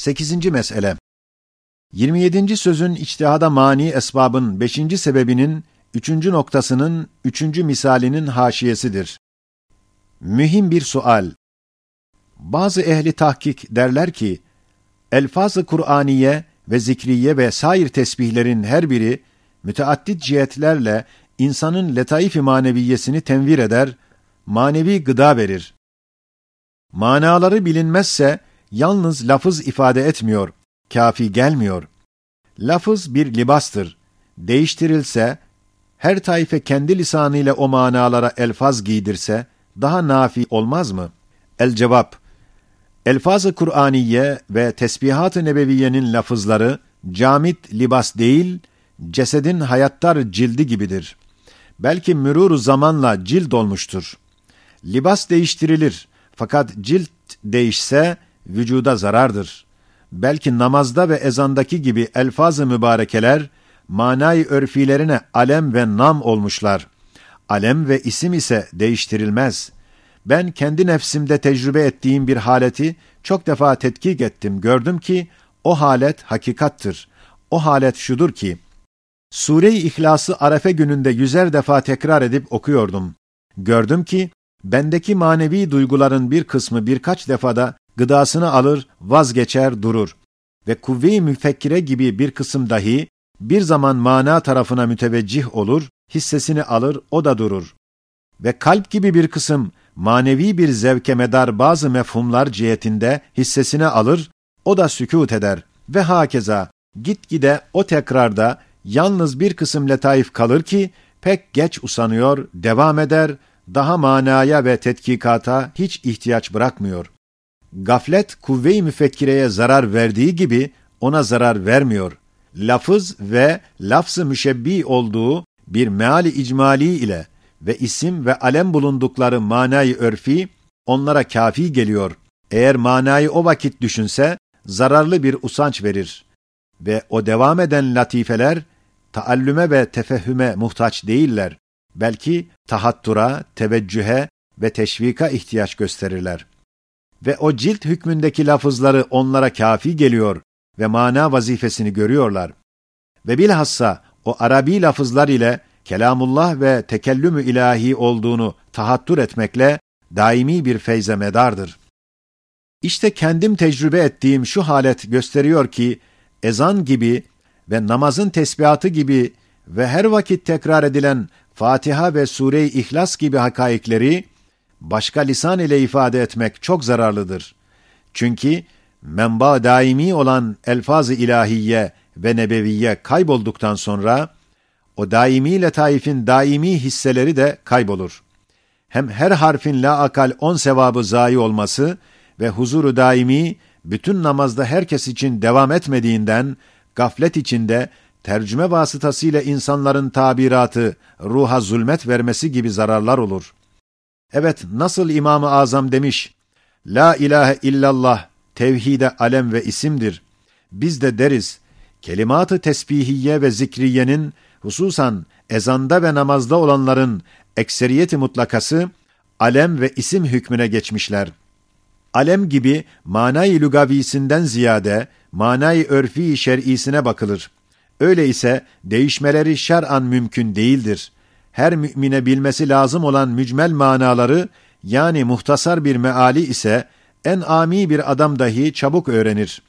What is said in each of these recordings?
8. mesele 27. sözün içtihada mani esbabın 5. sebebinin 3. noktasının 3. misalinin haşiyesidir. Mühim bir sual. Bazı ehli tahkik derler ki, elfaz-ı Kur'aniye ve zikriye ve sair tesbihlerin her biri müteaddit cihetlerle insanın letaif-i maneviyesini tenvir eder, manevi gıda verir. Manaları bilinmezse yalnız lafız ifade etmiyor, kafi gelmiyor. Lafız bir libastır. Değiştirilse, her taife kendi lisanıyla o manalara elfaz giydirse, daha nafi olmaz mı? El cevap, Elfaz-ı Kur'aniye ve tesbihat-ı nebeviyenin lafızları, camit libas değil, cesedin hayattar cildi gibidir. Belki mürûr zamanla cild olmuştur. Libas değiştirilir, fakat cilt değişse, vücuda zarardır. Belki namazda ve ezandaki gibi elfaz-ı mübarekeler, manayı örfilerine alem ve nam olmuşlar. Alem ve isim ise değiştirilmez. Ben kendi nefsimde tecrübe ettiğim bir haleti çok defa tetkik ettim. Gördüm ki o halet hakikattır. O halet şudur ki, Sure-i İhlas'ı Arefe gününde yüzer defa tekrar edip okuyordum. Gördüm ki, bendeki manevi duyguların bir kısmı birkaç defada gıdasını alır, vazgeçer, durur. Ve kuvve-i müfekkire gibi bir kısım dahi bir zaman mana tarafına müteveccih olur, hissesini alır, o da durur. Ve kalp gibi bir kısım manevi bir zevke medar bazı mefhumlar cihetinde hissesine alır, o da sükût eder. Ve hakeza gitgide o tekrarda yalnız bir kısım letaif kalır ki pek geç usanıyor, devam eder, daha manaya ve tetkikata hiç ihtiyaç bırakmıyor. Gaflet kuvve-i müfekkireye zarar verdiği gibi ona zarar vermiyor. Lafız ve lafz-ı müşebbi olduğu bir meali icmali ile ve isim ve alem bulundukları manayı örfi onlara kafi geliyor. Eğer manayı o vakit düşünse zararlı bir usanç verir. Ve o devam eden latifeler taallüme ve tefehüme muhtaç değiller. Belki tahattura, teveccühe ve teşvika ihtiyaç gösterirler. Ve o cilt hükmündeki lafızları onlara kafi geliyor ve mana vazifesini görüyorlar. Ve bilhassa o Arabi lafızlar ile kelamullah ve tekellümü ilahi olduğunu tahattür etmekle daimi bir feyze medardır. İşte kendim tecrübe ettiğim şu halet gösteriyor ki, ezan gibi ve namazın tesbihatı gibi ve her vakit tekrar edilen Fatiha ve Sure-i İhlas gibi hakaikleri başka lisan ile ifade etmek çok zararlıdır. Çünkü menba daimi olan elfaz-ı ilahiye ve nebeviye kaybolduktan sonra o daimi letaifin daimi hisseleri de kaybolur. Hem her harfin la akal on sevabı zayi olması ve huzuru daimi bütün namazda herkes için devam etmediğinden gaflet içinde tercüme vasıtasıyla insanların tabiratı ruha zulmet vermesi gibi zararlar olur. Evet nasıl İmam-ı Azam demiş, La ilahe illallah tevhide alem ve isimdir. Biz de deriz, kelimat-ı tesbihiye ve zikriyenin hususan ezanda ve namazda olanların ekseriyeti mutlakası alem ve isim hükmüne geçmişler. Alem gibi manayı lügavisinden ziyade manayı örfi şer'isine bakılır. Öyle ise değişmeleri şer'an mümkün değildir. Her mümine bilmesi lazım olan mücmel manaları yani muhtasar bir meali ise en ami bir adam dahi çabuk öğrenir.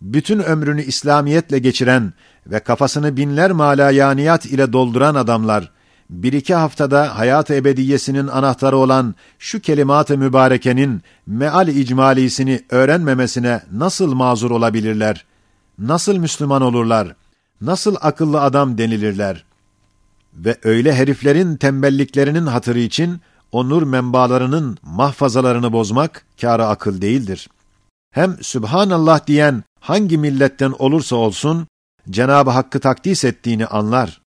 Bütün ömrünü İslamiyetle geçiren ve kafasını binler malayaniyat ile dolduran adamlar, bir iki haftada hayat ebediyesinin anahtarı olan şu kelimat-ı mübarekenin meal icmalisini öğrenmemesine nasıl mazur olabilirler? Nasıl Müslüman olurlar? Nasıl akıllı adam denilirler? Ve öyle heriflerin tembelliklerinin hatırı için o nur menbalarının mahfazalarını bozmak kâra akıl değildir. Hem Sübhanallah diyen hangi milletten olursa olsun, Cenab-ı Hakk'ı takdis ettiğini anlar.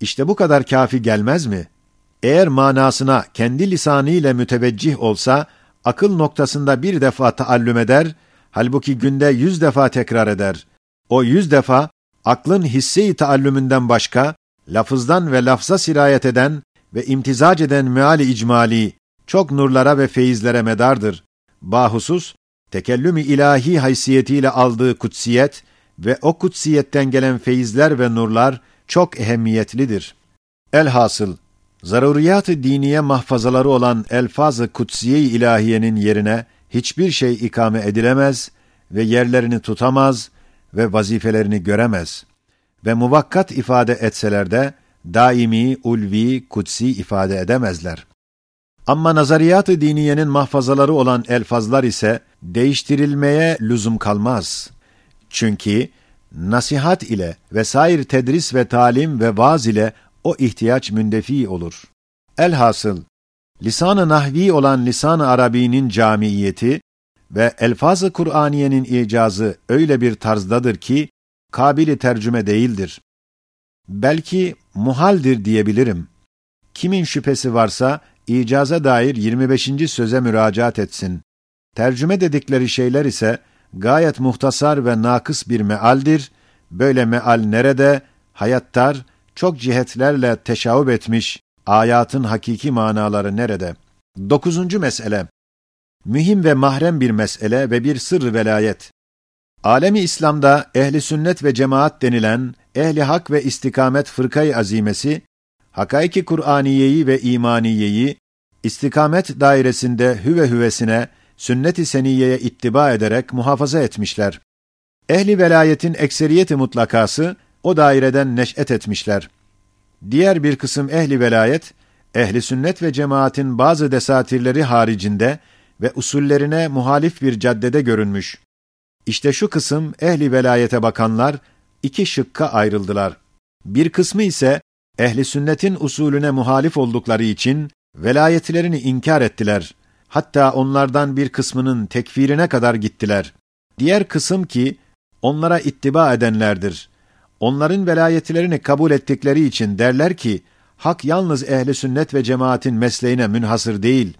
İşte bu kadar kafi gelmez mi? Eğer manasına kendi lisanıyla müteveccih olsa, akıl noktasında bir defa taallüm eder, halbuki günde yüz defa tekrar eder. O yüz defa, aklın hissi taallümünden başka, lafızdan ve lafza sirayet eden ve imtizac eden meali icmali, çok nurlara ve feyizlere medardır. Bahusus, tekellüm-i ilahi haysiyetiyle aldığı kutsiyet ve o kutsiyetten gelen feyizler ve nurlar çok ehemmiyetlidir. Elhasıl, zaruriyat-ı diniye mahfazaları olan elfaz-ı kutsiye-i ilahiyenin yerine hiçbir şey ikame edilemez ve yerlerini tutamaz ve vazifelerini göremez. Ve muvakkat ifade etseler de, daimi, ulvi, kutsi ifade edemezler. Ama nazariyat-ı diniyenin mahfazaları olan elfazlar ise değiştirilmeye lüzum kalmaz. Çünkü nasihat ile vesair tedris ve talim ve vaaz ile o ihtiyaç mündefi olur. Elhasıl, lisan-ı nahvi olan lisan-ı arabinin camiyeti ve elfaz-ı Kur'aniyenin icazı öyle bir tarzdadır ki, kabili tercüme değildir. Belki muhaldir diyebilirim. Kimin şüphesi varsa, icaza dair 25. söze müracaat etsin. Tercüme dedikleri şeyler ise, gayet muhtasar ve nakıs bir mealdir. Böyle meal nerede? Hayattar, çok cihetlerle teşavüp etmiş, ayatın hakiki manaları nerede? Dokuzuncu mesele. Mühim ve mahrem bir mesele ve bir sırrı velayet. Alemi İslam'da ehli sünnet ve cemaat denilen ehli hak ve istikamet fırkayı azimesi, hakaiki Kur'aniyeyi ve imaniyeyi istikamet dairesinde hüve hüvesine sünnet-i seniyeye ittiba ederek muhafaza etmişler. Ehli velayetin ekseriyeti mutlakası o daireden neş'et etmişler. Diğer bir kısım ehli velayet, ehli sünnet ve cemaatin bazı desatirleri haricinde ve usullerine muhalif bir caddede görünmüş. İşte şu kısım ehli velayete bakanlar iki şıkka ayrıldılar. Bir kısmı ise ehli sünnetin usulüne muhalif oldukları için velayetlerini inkar ettiler. Hatta onlardan bir kısmının tekfirine kadar gittiler. Diğer kısım ki onlara ittiba edenlerdir. Onların velayetlerini kabul ettikleri için derler ki hak yalnız ehli sünnet ve cemaatin mesleğine münhasır değil.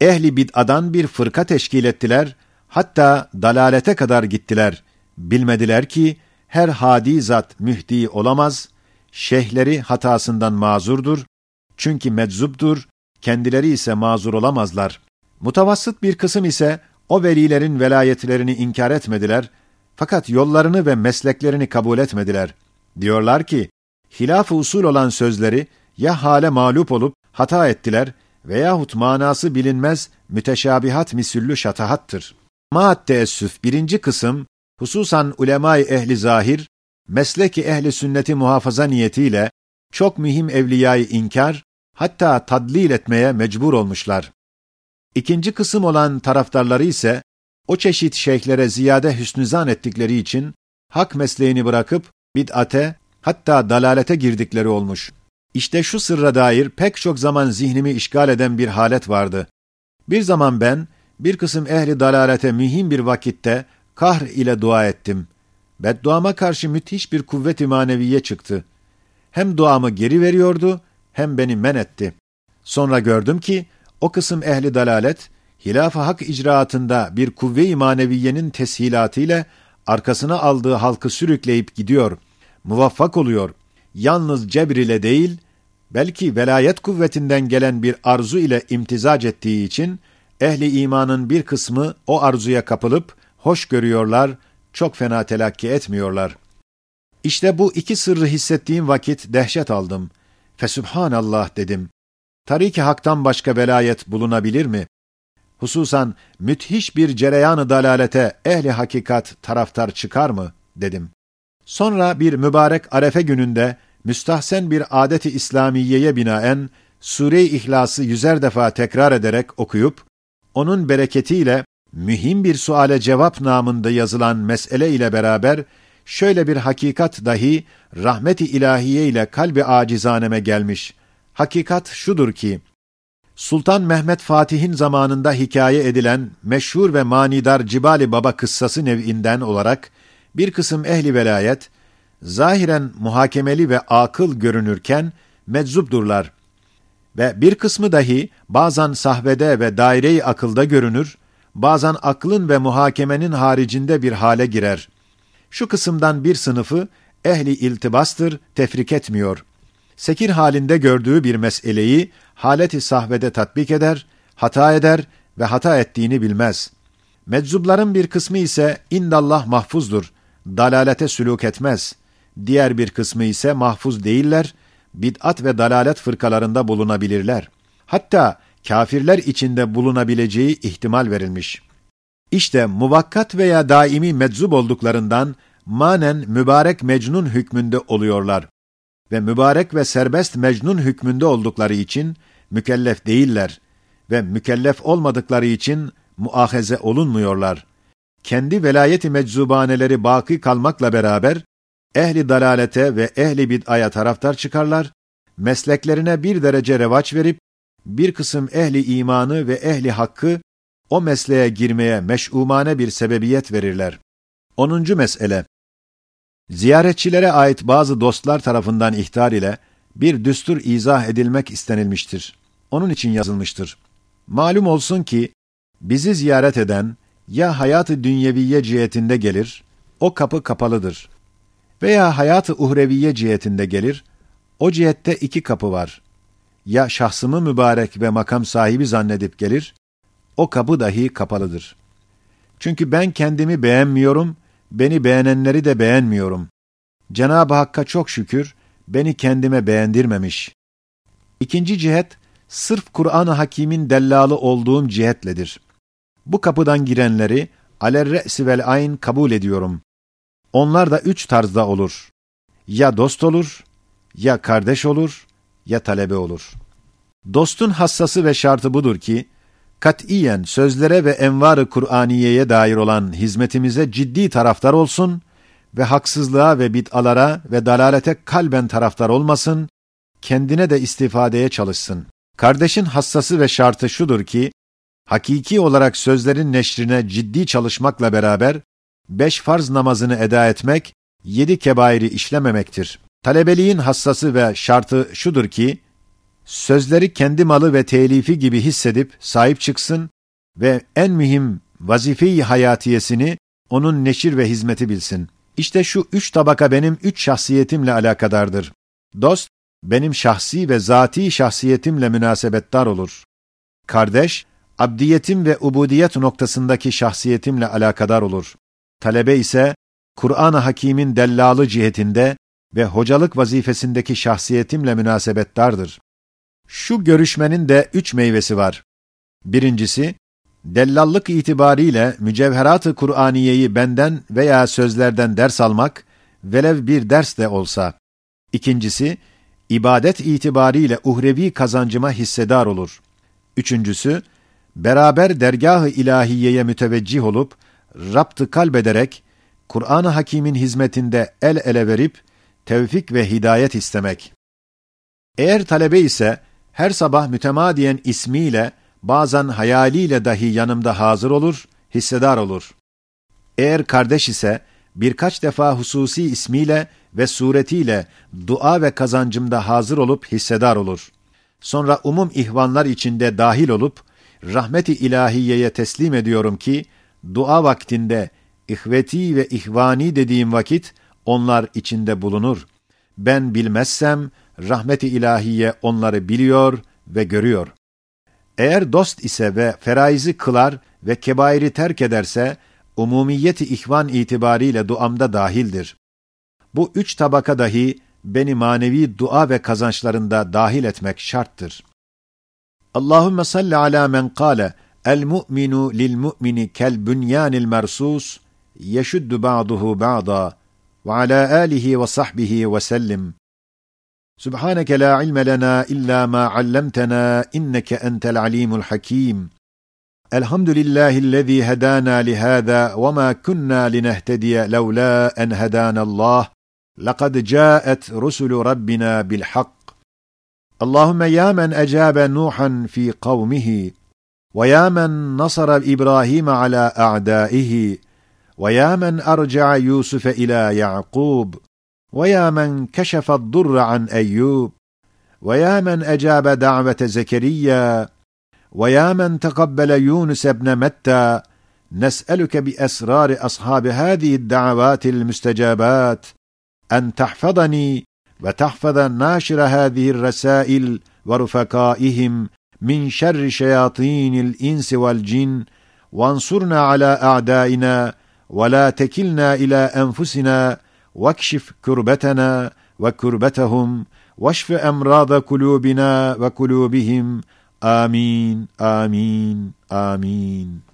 Ehli bid'adan bir fırka teşkil ettiler, hatta dalalete kadar gittiler. Bilmediler ki her hadi zat mühdi olamaz, şeyhleri hatasından mazurdur, çünkü meczuptur, kendileri ise mazur olamazlar. Mutavassıt bir kısım ise o velilerin velayetlerini inkar etmediler, fakat yollarını ve mesleklerini kabul etmediler. Diyorlar ki, hilaf usul olan sözleri ya hale mağlup olup hata ettiler veyahut manası bilinmez müteşabihat misüllü şatahattır. Maat teessüf birinci kısım, hususan ulemay ehli zahir, mesleki ehli sünneti muhafaza niyetiyle çok mühim evliyayı inkar, hatta tadlil etmeye mecbur olmuşlar. İkinci kısım olan taraftarları ise o çeşit şeyhlere ziyade hüsnüzan ettikleri için hak mesleğini bırakıp bid'ate hatta dalalete girdikleri olmuş. İşte şu sırra dair pek çok zaman zihnimi işgal eden bir halet vardı. Bir zaman ben bir kısım ehli dalalete mühim bir vakitte kahr ile dua ettim. Bedduama karşı müthiş bir kuvvet-i maneviye çıktı. Hem duamı geri veriyordu hem beni men etti. Sonra gördüm ki o kısım ehli dalalet hilaf-ı hak icraatında bir kuvve-i maneviyenin teshilatıyla arkasına aldığı halkı sürükleyip gidiyor. Muvaffak oluyor. Yalnız cebr ile değil, belki velayet kuvvetinden gelen bir arzu ile imtizac ettiği için ehli imanın bir kısmı o arzuya kapılıp hoş görüyorlar, çok fena telakki etmiyorlar. İşte bu iki sırrı hissettiğim vakit dehşet aldım. Fesübhanallah dedim. Tarik-i haktan başka velayet bulunabilir mi? Hususan müthiş bir cereyanı dalalete ehli hakikat taraftar çıkar mı? dedim. Sonra bir mübarek arefe gününde müstahsen bir adeti İslamiyeye binaen Sure-i İhlas'ı yüzer defa tekrar ederek okuyup, onun bereketiyle mühim bir suale cevap namında yazılan mesele ile beraber şöyle bir hakikat dahi rahmet-i ilahiye ile kalbi acizaneme gelmiş. Hakikat şudur ki, Sultan Mehmet Fatih'in zamanında hikaye edilen meşhur ve manidar Cibali Baba kıssası nev'inden olarak bir kısım ehli velayet zahiren muhakemeli ve akıl görünürken meczupdurlar ve bir kısmı dahi bazen sahvede ve daire-i akılda görünür, bazen aklın ve muhakemenin haricinde bir hale girer. Şu kısımdan bir sınıfı ehli iltibastır, tefrik etmiyor. Sekir halinde gördüğü bir meseleyi haleti sahvede tatbik eder, hata eder ve hata ettiğini bilmez. Meczubların bir kısmı ise indallah mahfuzdur, dalalete sülûk etmez. Diğer bir kısmı ise mahfuz değiller, bid'at ve dalalet fırkalarında bulunabilirler. Hatta kafirler içinde bulunabileceği ihtimal verilmiş. İşte muvakkat veya daimi meczub olduklarından manen mübarek mecnun hükmünde oluyorlar ve mübarek ve serbest mecnun hükmünde oldukları için mükellef değiller ve mükellef olmadıkları için muahaze olunmuyorlar. Kendi velayeti meczubaneleri baki kalmakla beraber ehli dalalete ve ehli bid'aya taraftar çıkarlar, mesleklerine bir derece revaç verip bir kısım ehli imanı ve ehli hakkı o mesleğe girmeye meş'umane bir sebebiyet verirler. 10. mesele Ziyaretçilere ait bazı dostlar tarafından ihtar ile bir düstur izah edilmek istenilmiştir. Onun için yazılmıştır. Malum olsun ki bizi ziyaret eden ya hayatı dünyeviye cihetinde gelir, o kapı kapalıdır. Veya hayatı uhreviye cihetinde gelir, o cihette iki kapı var. Ya şahsımı mübarek ve makam sahibi zannedip gelir, o kapı dahi kapalıdır. Çünkü ben kendimi beğenmiyorum, beni beğenenleri de beğenmiyorum. Cenab-ı Hakk'a çok şükür, beni kendime beğendirmemiş. İkinci cihet, sırf Kur'an-ı Hakîm'in dellalı olduğum cihetledir. Bu kapıdan girenleri alerre'si vel ayn kabul ediyorum. Onlar da üç tarzda olur. Ya dost olur, ya kardeş olur, ya talebe olur. Dostun hassası ve şartı budur ki, katiyen sözlere ve envar-ı Kur'aniye'ye dair olan hizmetimize ciddi taraftar olsun ve haksızlığa ve bid'alara ve dalalete kalben taraftar olmasın, kendine de istifadeye çalışsın. Kardeşin hassası ve şartı şudur ki, hakiki olarak sözlerin neşrine ciddi çalışmakla beraber, beş farz namazını eda etmek, yedi kebairi işlememektir. Talebeliğin hassası ve şartı şudur ki, sözleri kendi malı ve telifi gibi hissedip sahip çıksın ve en mühim vazife-i hayatiyesini onun neşir ve hizmeti bilsin. İşte şu üç tabaka benim üç şahsiyetimle alakadardır. Dost, benim şahsi ve zati şahsiyetimle münasebettar olur. Kardeş, abdiyetim ve ubudiyet noktasındaki şahsiyetimle alakadar olur. Talebe ise, Kur'an-ı Hakîm'in dellalı cihetinde ve hocalık vazifesindeki şahsiyetimle münasebettardır. Şu görüşmenin de üç meyvesi var. Birincisi, dellallık itibariyle mücevherat-ı Kur'aniyeyi benden veya sözlerden ders almak, velev bir ders de olsa. İkincisi, ibadet itibariyle uhrevi kazancıma hissedar olur. Üçüncüsü, beraber dergah-ı ilahiyeye müteveccih olup, raptı kalbederek, Kur'an-ı Hakîm'in hizmetinde el ele verip, tevfik ve hidayet istemek. Eğer talebe ise, her sabah mütemadiyen ismiyle, bazen hayaliyle dahi yanımda hazır olur, hissedar olur. Eğer kardeş ise, birkaç defa hususi ismiyle ve suretiyle dua ve kazancımda hazır olup hissedar olur. Sonra umum ihvanlar içinde dahil olup, rahmeti ilahiyeye teslim ediyorum ki, dua vaktinde ihveti ve ihvani dediğim vakit, onlar içinde bulunur. Ben bilmezsem, rahmeti ilahiye onları biliyor ve görüyor. Eğer dost ise ve feraizi kılar ve kebairi terk ederse, umumiyeti ihvan itibariyle duamda dahildir. Bu üç tabaka dahi beni manevi dua ve kazançlarında dahil etmek şarttır. Allahümme salli ala men kâle mersus yeşuddu ba'duhu ba'da ve ala alihi ve sahbihi ve sellim. سبحانك لا علم لنا إلا ما علمتنا إنك أنت العليم الحكيم. الحمد لله الذي هدانا لهذا وما كنا لنهتدي لولا أن هدانا الله. لقد جاءت رسل ربنا بالحق. اللهم يا من أجاب نوحا في قومه ويا من نصر إبراهيم على أعدائه ويا من أرجع يوسف إلى يعقوب ويا من كشف الضر عن أيوب ويا من أجاب دعوة زكريا ويا من تقبل يونس بن متى. نسألك بأسرار أصحاب هذه الدعوات المستجابات أن تحفظني وتحفظ ناشر هذه الرسائل ورفقائهم min şerri şeyatinil insi vel cin vansurna ala a'daina ve la tekilna ila enfusina vakşif kurbetena ve kurbetahum vaşfi emrada kulubina ve kulubihim amin amin amin